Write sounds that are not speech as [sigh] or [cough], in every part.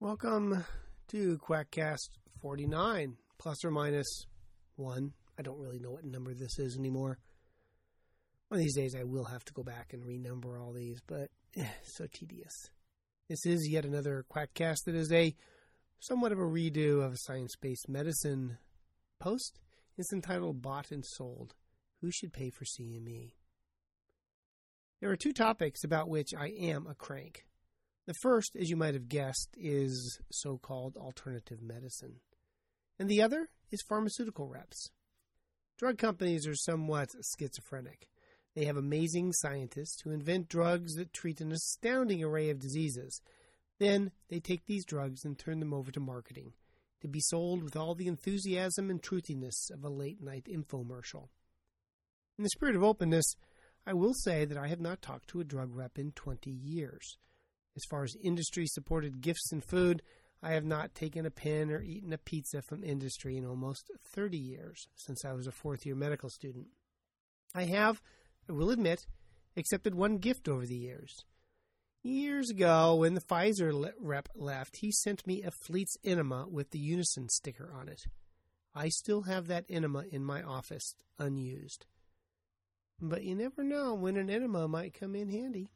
Welcome to Quackcast 49, plus or minus one. I don't really know what number this is anymore. One of these days I will have to go back and renumber all these, but eh, so tedious. This is yet another Quackcast that is a somewhat of a redo of a science based medicine post. It's entitled Bought and Sold Who Should Pay for CME? There are two topics about which I am a crank. The first, as you might have guessed, is so called alternative medicine, and the other is pharmaceutical reps. Drug companies are somewhat schizophrenic. They have amazing scientists who invent drugs that treat an astounding array of diseases. Then they take these drugs and turn them over to marketing to be sold with all the enthusiasm and truthiness of a late night infomercial. In the spirit of openness, I will say that I have not talked to a drug rep in 20 years. As far as industry supported gifts and food, I have not taken a pen or eaten a pizza from industry in almost 30 years since I was a fourth year medical student. I have, I will admit, accepted one gift over the years. Years ago, when the Pfizer rep left, he sent me a Fleets enema with the Unasyn sticker on it. I still have that enema in my office, unused. But you never know when an enema might come in handy.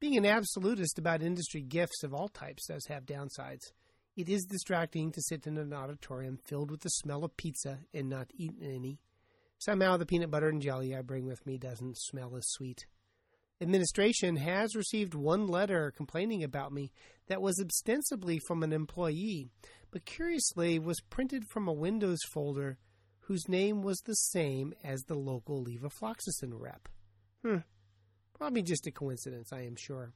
Being an absolutist about industry gifts of all types does have downsides. It is distracting to sit in an auditorium filled with the smell of pizza and not eat any. Somehow the peanut butter and jelly I bring with me doesn't smell as sweet. Administration has received one letter complaining about me that was ostensibly from an employee, but curiously was printed from a Windows folder whose name was the same as the local levofloxacin rep. Hmm. Probably just a coincidence, I am sure.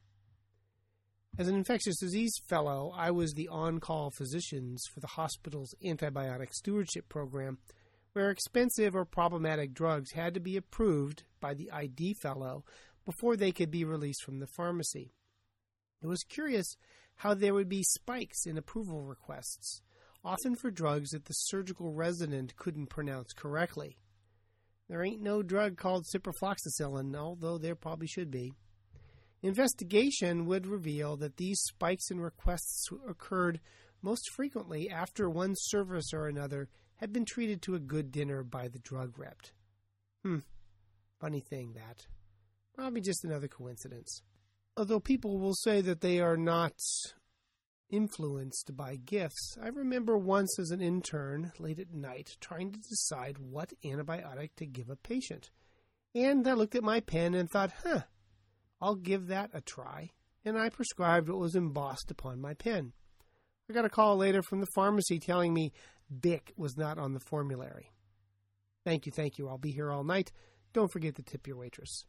As an infectious disease fellow, I was the on call physicians for the hospital's antibiotic stewardship program, where expensive or problematic drugs had to be approved by the ID fellow before they could be released from the pharmacy. It was curious how there would be spikes in approval requests, often for drugs that the surgical resident couldn't pronounce correctly. There ain't no drug called ciprofloxacin, although there probably should be. Investigation would reveal that these spikes in requests occurred most frequently after one service or another had been treated to a good dinner by the drug rep. Hmm, funny thing that. Probably just another coincidence. Although people will say that they are not influenced by gifts. I remember once as an intern, late at night, trying to decide what antibiotic to give a patient. And I looked at my pen and thought, huh, I'll give that a try. And I prescribed what was embossed upon my pen. I got a call later from the pharmacy telling me Bic was not on the formulary. Thank you, thank you. I'll be here all night. Don't forget to tip your waitress.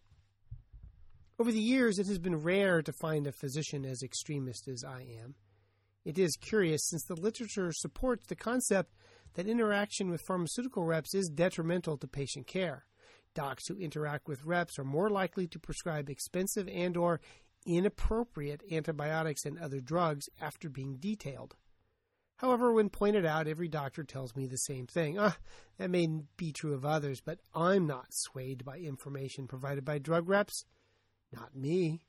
Over the years, it has been rare to find a physician as extremist as I am. It is curious since the literature supports the concept that interaction with pharmaceutical reps is detrimental to patient care. Docs who interact with reps are more likely to prescribe expensive and or inappropriate antibiotics and other drugs after being detailed. However, when pointed out, every doctor tells me the same thing. Ah, that may be true of others, but I'm not swayed by information provided by drug reps. Not me.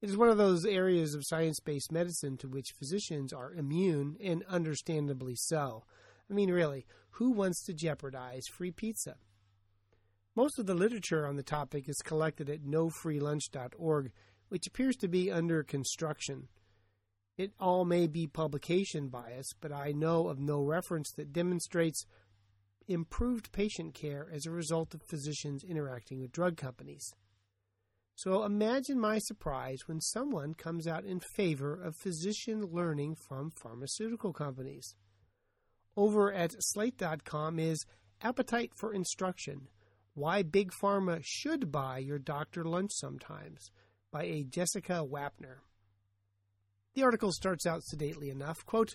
It is one of those areas of science based medicine to which physicians are immune, and understandably so. I mean, really, who wants to jeopardize free pizza? Most of the literature on the topic is collected at nofreelunch.org, which appears to be under construction. It all may be publication bias, but I know of no reference that demonstrates improved patient care as a result of physicians interacting with drug companies. So imagine my surprise when someone comes out in favor of physician learning from pharmaceutical companies. Over at slate.com is Appetite for Instruction Why Big Pharma Should Buy Your Doctor Lunch Sometimes by a Jessica Wapner. The article starts out sedately enough quote,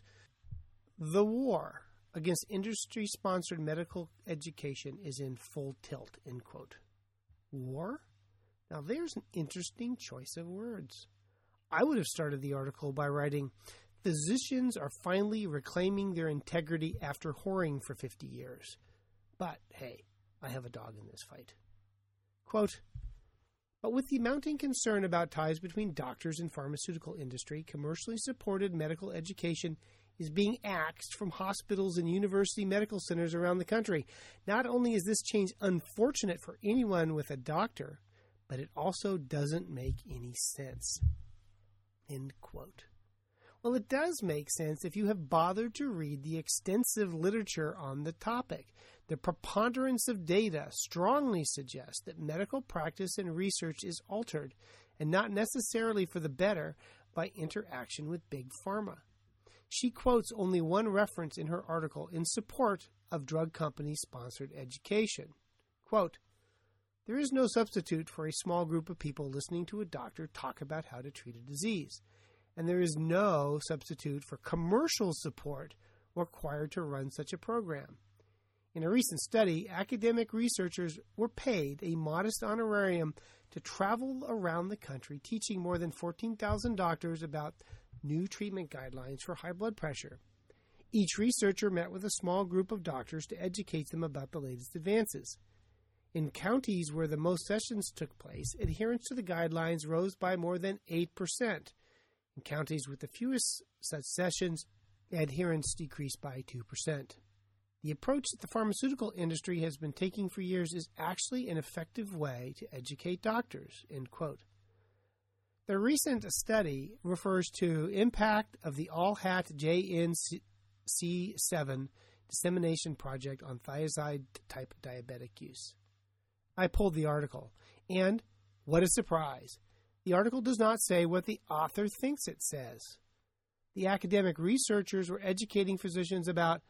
The war against industry sponsored medical education is in full tilt. End quote. War? Now, there's an interesting choice of words. I would have started the article by writing Physicians are finally reclaiming their integrity after whoring for 50 years. But hey, I have a dog in this fight. Quote, but with the mounting concern about ties between doctors and pharmaceutical industry, commercially supported medical education is being axed from hospitals and university medical centers around the country. Not only is this change unfortunate for anyone with a doctor, but it also doesn't make any sense. End quote. Well, it does make sense if you have bothered to read the extensive literature on the topic. The preponderance of data strongly suggests that medical practice and research is altered, and not necessarily for the better, by interaction with big pharma. She quotes only one reference in her article in support of drug company sponsored education. Quote, there is no substitute for a small group of people listening to a doctor talk about how to treat a disease, and there is no substitute for commercial support required to run such a program. In a recent study, academic researchers were paid a modest honorarium to travel around the country teaching more than 14,000 doctors about new treatment guidelines for high blood pressure. Each researcher met with a small group of doctors to educate them about the latest advances. In counties where the most sessions took place, adherence to the guidelines rose by more than 8%. In counties with the fewest such sessions, adherence decreased by 2%. The approach that the pharmaceutical industry has been taking for years is actually an effective way to educate doctors. End quote. The recent study refers to impact of the ALLHAT JNC7 dissemination project on thiazide type diuretic use. I pulled the article, and what a surprise! The article does not say what the author thinks it says. The academic researchers were educating physicians about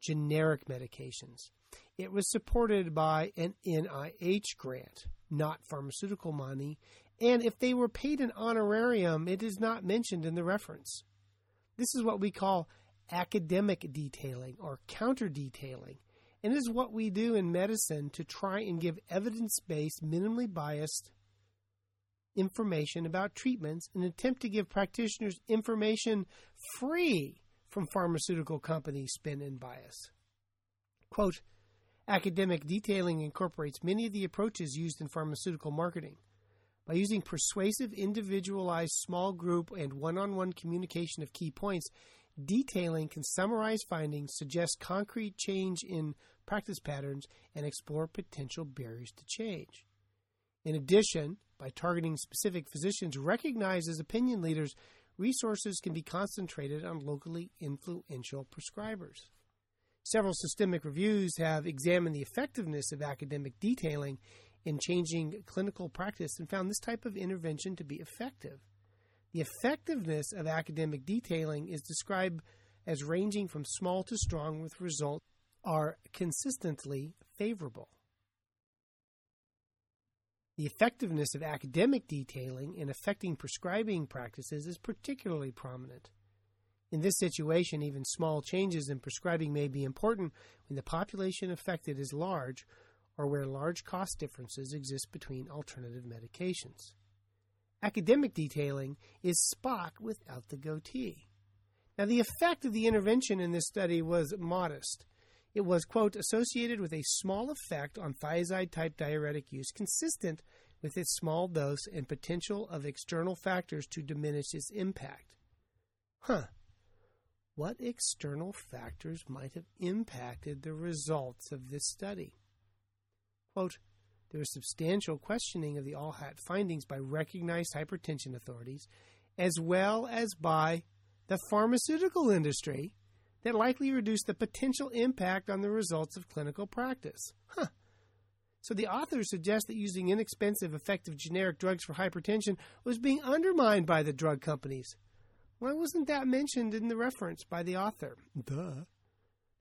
generic medications. It was supported by an NIH grant, not pharmaceutical money, and if they were paid an honorarium, it is not mentioned in the reference. This is what we call academic detailing or counter detailing, and is what we do in medicine to try and give evidence based, minimally biased information about treatments and attempt to give practitioners information free from pharmaceutical company spin and bias. Quote, Academic detailing incorporates many of the approaches used in pharmaceutical marketing. By using persuasive, individualized, small group, and one on one communication of key points, detailing can summarize findings, suggest concrete change in practice patterns, and explore potential barriers to change. In addition, by targeting specific physicians recognized as opinion leaders, resources can be concentrated on locally influential prescribers. Several systemic reviews have examined the effectiveness of academic detailing in changing clinical practice and found this type of intervention to be effective. The effectiveness of academic detailing is described as ranging from small to strong, with results are consistently favorable. The effectiveness of academic detailing in affecting prescribing practices is particularly prominent. In this situation, even small changes in prescribing may be important when the population affected is large or where large cost differences exist between alternative medications. Academic detailing is Spock without the goatee. Now, the effect of the intervention in this study was modest. It was, quote, associated with a small effect on thiazide type diuretic use consistent with its small dose and potential of external factors to diminish its impact. Huh. What external factors might have impacted the results of this study? Quote, there was substantial questioning of the ALLHAT findings by recognized hypertension authorities, as well as by the pharmaceutical industry, that likely reduced the potential impact on the results of clinical practice. Huh. So the authors suggest that using inexpensive, effective generic drugs for hypertension was being undermined by the drug companies. Why wasn't that mentioned in the reference by the author? Duh.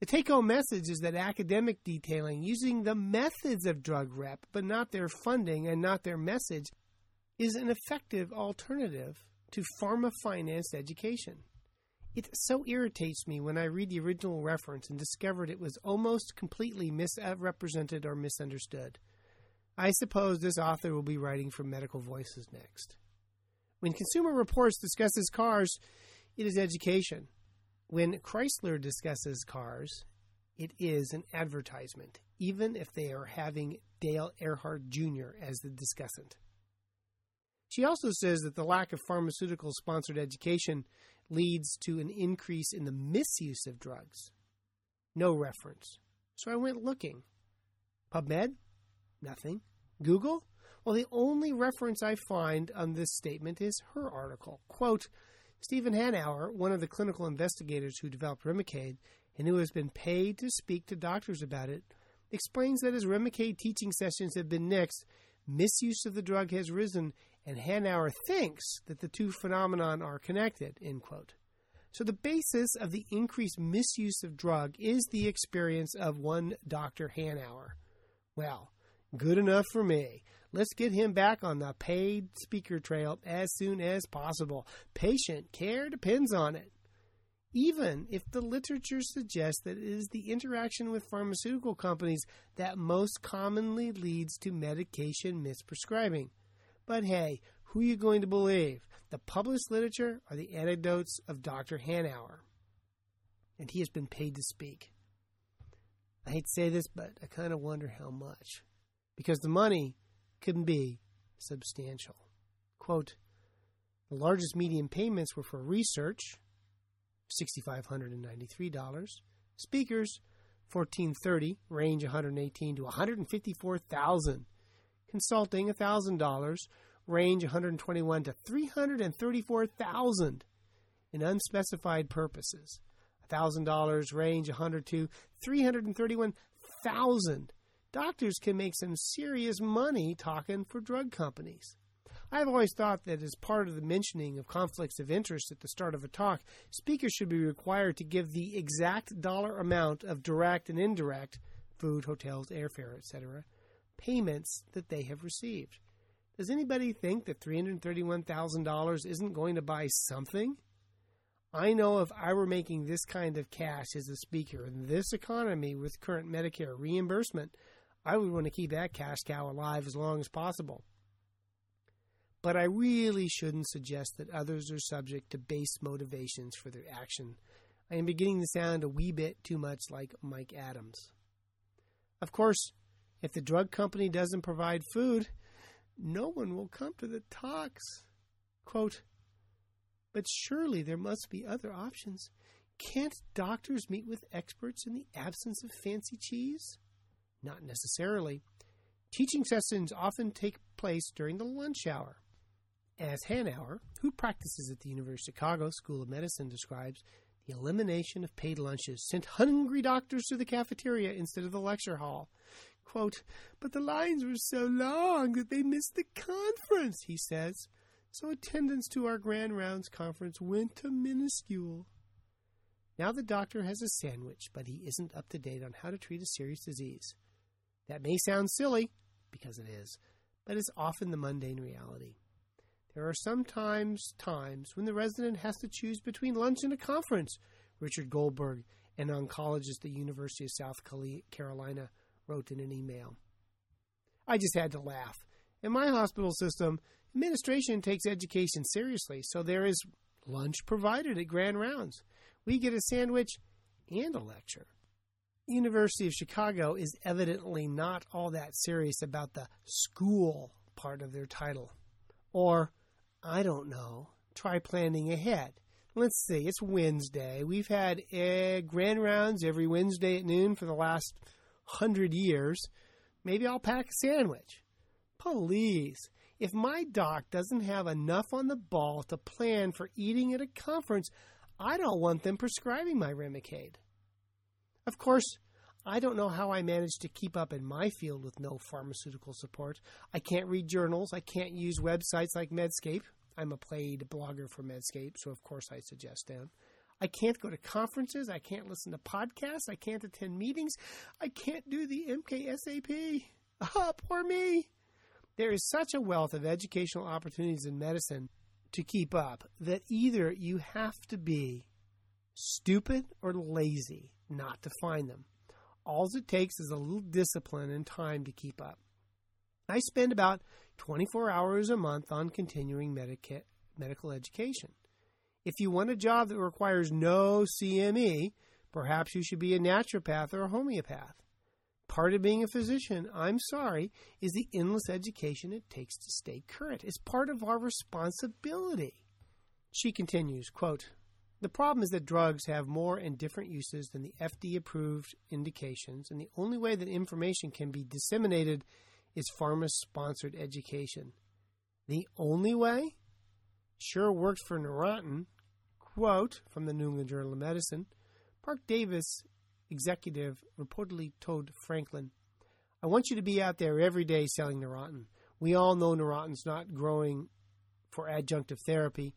The take home message is that academic detailing, using the methods of drug rep, but not their funding and not their message, is an effective alternative to pharma financed education. It so irritates me when I read the original reference and discovered it was almost completely misrepresented or misunderstood. I suppose this author will be writing for Medical Voices next. When Consumer Reports discusses cars, it is education when Chrysler discusses cars, it is an advertisement, even if they are having Dale Earnhardt Jr. as the discussant. She also says that the lack of pharmaceutical sponsored education leads to an increase in the misuse of drugs. No reference. So I went looking. PubMed? Nothing. Google? Well, the only reference I find on this statement is her article. Quote, Stephen Hanauer, one of the clinical investigators who developed Remicade and who has been paid to speak to doctors about it, explains that as Remicade teaching sessions have been nixed, misuse of the drug has risen, and Hanauer thinks that the two phenomena are connected. End quote. So the basis of the increased misuse of drug is the experience of one Dr. Hanauer. Well, good enough for me. Let's get him back on the paid speaker trail as soon as possible. Patient care depends on it. Even if the literature suggests that it is the interaction with pharmaceutical companies that most commonly leads to medication misprescribing. But hey, who are you going to believe? The published literature or the anecdotes of Dr. Hanauer? And he has been paid to speak. I hate to say this, but I kind of wonder how much. Because the money can be substantial. Quote, the largest median payments were for research, $6,593, speakers, 1430, range 118 to 154,000, consulting, $1,000, range 121 to 334,000, in unspecified purposes, $1,000, range 100 to 331,000 doctors can make some serious money talking for drug companies. I've always thought that as part of the mentioning of conflicts of interest at the start of a talk, speakers should be required to give the exact dollar amount of direct and indirect food, hotels, airfare, etc. payments that they have received. Does anybody think that $331,000 isn't going to buy something? I know if I were making this kind of cash as a speaker in this economy with current Medicare reimbursement, I would want to keep that cash cow alive as long as possible. But I really shouldn't suggest that others are subject to base motivations for their action. I am beginning to sound a wee bit too much like Mike Adams. Of course, if the drug company doesn't provide food, no one will come to the talks. Quote, but surely there must be other options. Can't doctors meet with experts in the absence of fancy cheese? Not necessarily. Teaching sessions often take place during the lunch hour. As Hanauer, who practices at the University of Chicago School of Medicine, describes, the elimination of paid lunches sent hungry doctors to the cafeteria instead of the lecture hall. Quote, but the lines were so long that they missed the conference, he says. So attendance to our Grand Rounds conference went to minuscule. Now the doctor has a sandwich, but he isn't up to date on how to treat a serious disease. That may sound silly, because it is, but it's often the mundane reality. There are sometimes times when the resident has to choose between lunch and a conference, Richard Goldberg, an oncologist at the University of South Carolina, wrote in an email. I just had to laugh. In my hospital system, administration takes education seriously, so there is lunch provided at grand rounds. We get a sandwich and a lecture. University of Chicago is evidently not all that serious about the school part of their title. Or, I don't know, try planning ahead. Let's see, it's Wednesday. We've had uh, grand rounds every Wednesday at noon for the last hundred years. Maybe I'll pack a sandwich. Please, if my doc doesn't have enough on the ball to plan for eating at a conference, I don't want them prescribing my Remicade. Of course, I don't know how I managed to keep up in my field with no pharmaceutical support. I can't read journals. I can't use websites like Medscape. I'm a paid blogger for Medscape, so of course I suggest them. I can't go to conferences. I can't listen to podcasts. I can't attend meetings. I can't do the MKSAP. [laughs] Ah, poor me. There is such a wealth of educational opportunities in medicine to keep up that either you have to be stupid or lazy not to find them. All it takes is a little discipline and time to keep up. I spend about 24 hours a month on continuing medica- medical education. If you want a job that requires no CME, Perhaps you should be a naturopath or a homeopath. Part of being a physician, I'm sorry, is the endless education it takes to stay current. It's part of our responsibility. She continues, quote, the problem is that drugs have more and different uses than the FDA approved indications, and the only way that information can be disseminated is pharma sponsored education. The only way? Sure worked for Neurontin. Quote from the New England Journal of Medicine Parke-Davis, executive, reportedly told Franklin, I want you to be out there every day selling Neurontin. We all know Neurontin's not growing for adjunctive therapy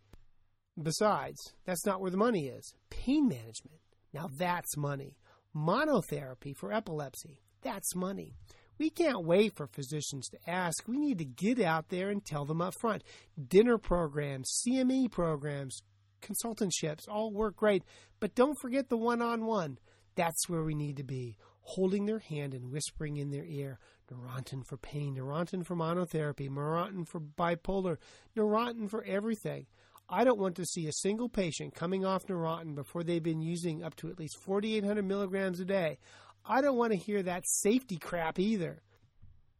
Besides, that's not where the money is. Pain management. Now that's money. Monotherapy for epilepsy. That's money. We can't wait for physicians to ask. We need to get out there and tell them up front. Dinner programs, CME programs, consultantships all work great, but don't forget the one on one. That's where we need to be. Holding their hand and whispering in their ear, Neurontin for pain, Neurontin for monotherapy, Neurontin for bipolar, Neurontin for everything. I don't want to see a single patient coming off Neurontin before they've been using up to at least 4,800 milligrams a day. I don't want to hear that safety crap either.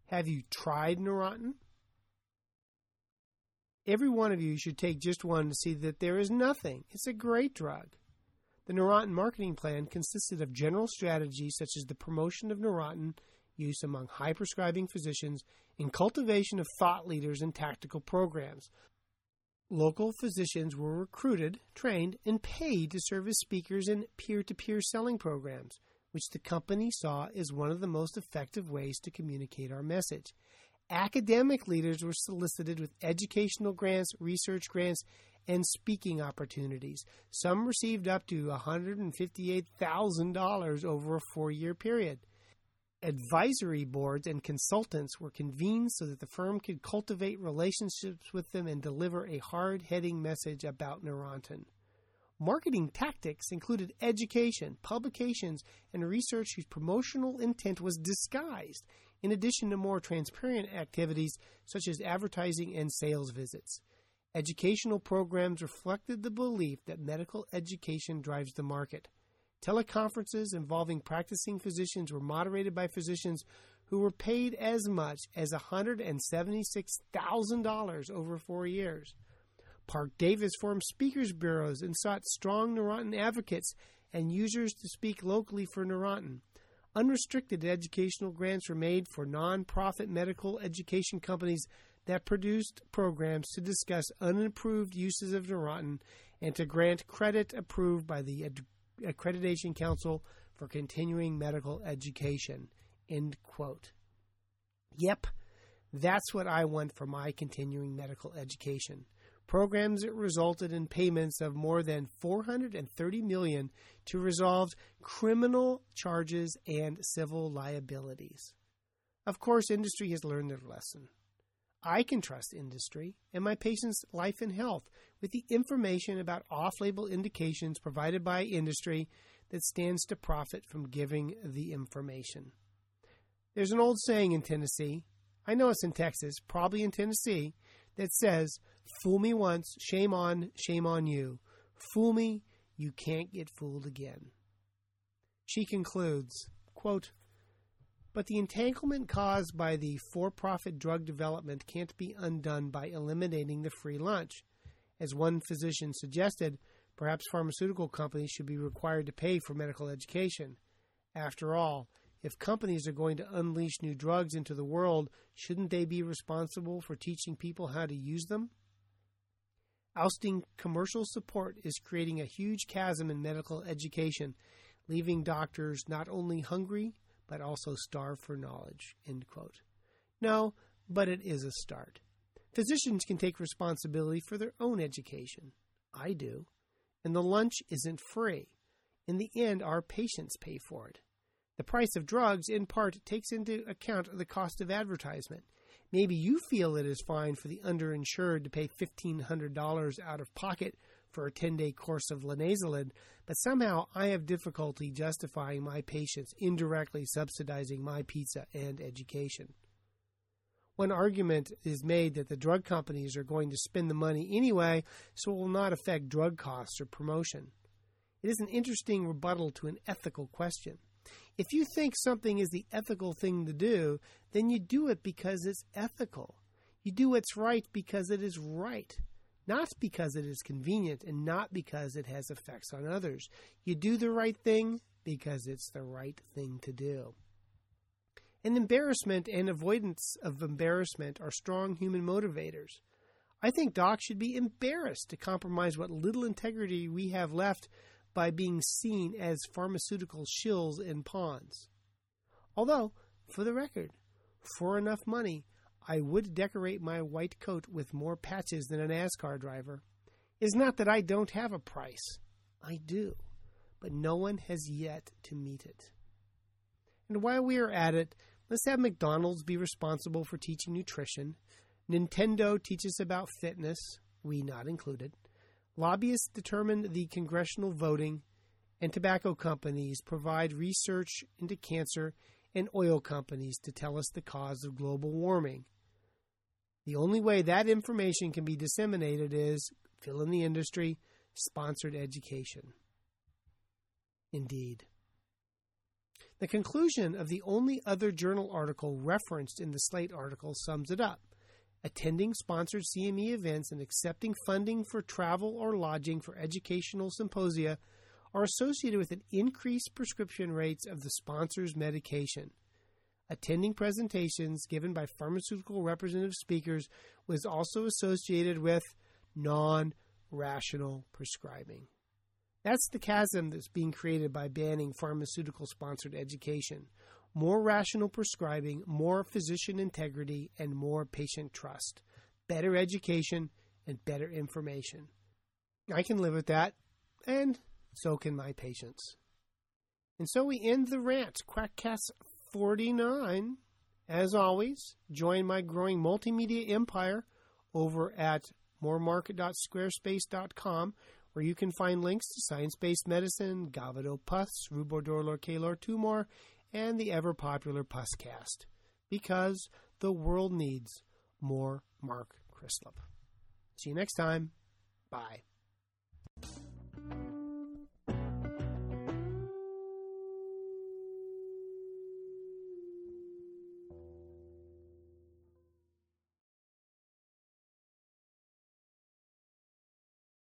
Have you tried Neurontin? Every one of you should take just one to see that there is nothing. It's a great drug. The Neurontin marketing plan consisted of general strategies such as the promotion of Neurontin use among high prescribing physicians and cultivation of thought leaders and tactical programs. Local physicians were recruited, trained, and paid to serve as speakers in peer to peer selling programs, which the company saw as one of the most effective ways to communicate our message. Academic leaders were solicited with educational grants, research grants, and speaking opportunities. Some received up to $158,000 over a four year period advisory boards and consultants were convened so that the firm could cultivate relationships with them and deliver a hard hitting message about Neurontin. Marketing tactics included education, publications, and research whose promotional intent was disguised, in addition to more transparent activities such as advertising and sales visits. Educational programs reflected the belief that medical education drives the market. Teleconferences involving practicing physicians were moderated by physicians who were paid as much as $176,000 over four years. Parke-Davis formed speakers bureaus and sought strong Neurontin advocates and users to speak locally for Neurontin. Unrestricted educational grants were made for nonprofit medical education companies that produced programs to discuss unapproved uses of Neurontin and to grant credit approved by the Accreditation Council for Continuing Medical Education. End quote. Yep, that's what I want for my continuing medical education. Programs that resulted in payments of more than 430 million to resolve criminal charges and civil liabilities. Of course, industry has learned their lesson. I can trust industry and my patient's life and health with the information about off label indications provided by industry that stands to profit from giving the information. There's an old saying in Tennessee, I know it's in Texas, probably in Tennessee, that says, Fool me once, shame on, shame on you. Fool me, you can't get fooled again. She concludes, quote, but the entanglement caused by the for profit drug development can't be undone by eliminating the free lunch. As one physician suggested, perhaps pharmaceutical companies should be required to pay for medical education. After all, if companies are going to unleash new drugs into the world, shouldn't they be responsible for teaching people how to use them? Ousting commercial support is creating a huge chasm in medical education, leaving doctors not only hungry, but also starve for knowledge. End quote. No, but it is a start. Physicians can take responsibility for their own education. I do. And the lunch isn't free. In the end, our patients pay for it. The price of drugs, in part, takes into account the cost of advertisement. Maybe you feel it is fine for the underinsured to pay $1,500 out of pocket for a 10 day course of linezolid, but somehow I have difficulty justifying my patients indirectly subsidizing my pizza and education. One argument is made that the drug companies are going to spend the money anyway, so it will not affect drug costs or promotion. It is an interesting rebuttal to an ethical question. If you think something is the ethical thing to do, then you do it because it's ethical. You do what's right because it is right, not because it is convenient and not because it has effects on others. You do the right thing because it's the right thing to do. And embarrassment and avoidance of embarrassment are strong human motivators. I think docs should be embarrassed to compromise what little integrity we have left by being seen as pharmaceutical shills and pawns. Although, for the record, for enough money, I would decorate my white coat with more patches than a NASCAR driver. is not that I don't have a price. I do. But no one has yet to meet it. And while Wii are at it, let's have McDonald's be responsible for teaching nutrition. Nintendo teaches about fitness, we not included. Lobbyists determine the congressional voting, and tobacco companies provide research into cancer, and oil companies to tell us the cause of global warming. The only way that information can be disseminated is fill in the industry, sponsored education. Indeed. The conclusion of the only other journal article referenced in the Slate article sums it up attending sponsored CME events and accepting funding for travel or lodging for educational symposia are associated with an increased prescription rates of the sponsor's medication. Attending presentations given by pharmaceutical representative speakers was also associated with non rational prescribing. That's the chasm that's being created by banning pharmaceutical sponsored education more rational prescribing, more physician integrity, and more patient trust, better education, and better information. I can live with that, and so can my patients. And so we end the rant, Quackcast 49. As always, join my growing multimedia empire over at moremarket.squarespace.com, where you can find links to science based medicine, Gobbet o' Pus, Rubor Calor Tumor, and the ever popular Puscast, because the world needs more Mark Crislip. See you next time. Bye.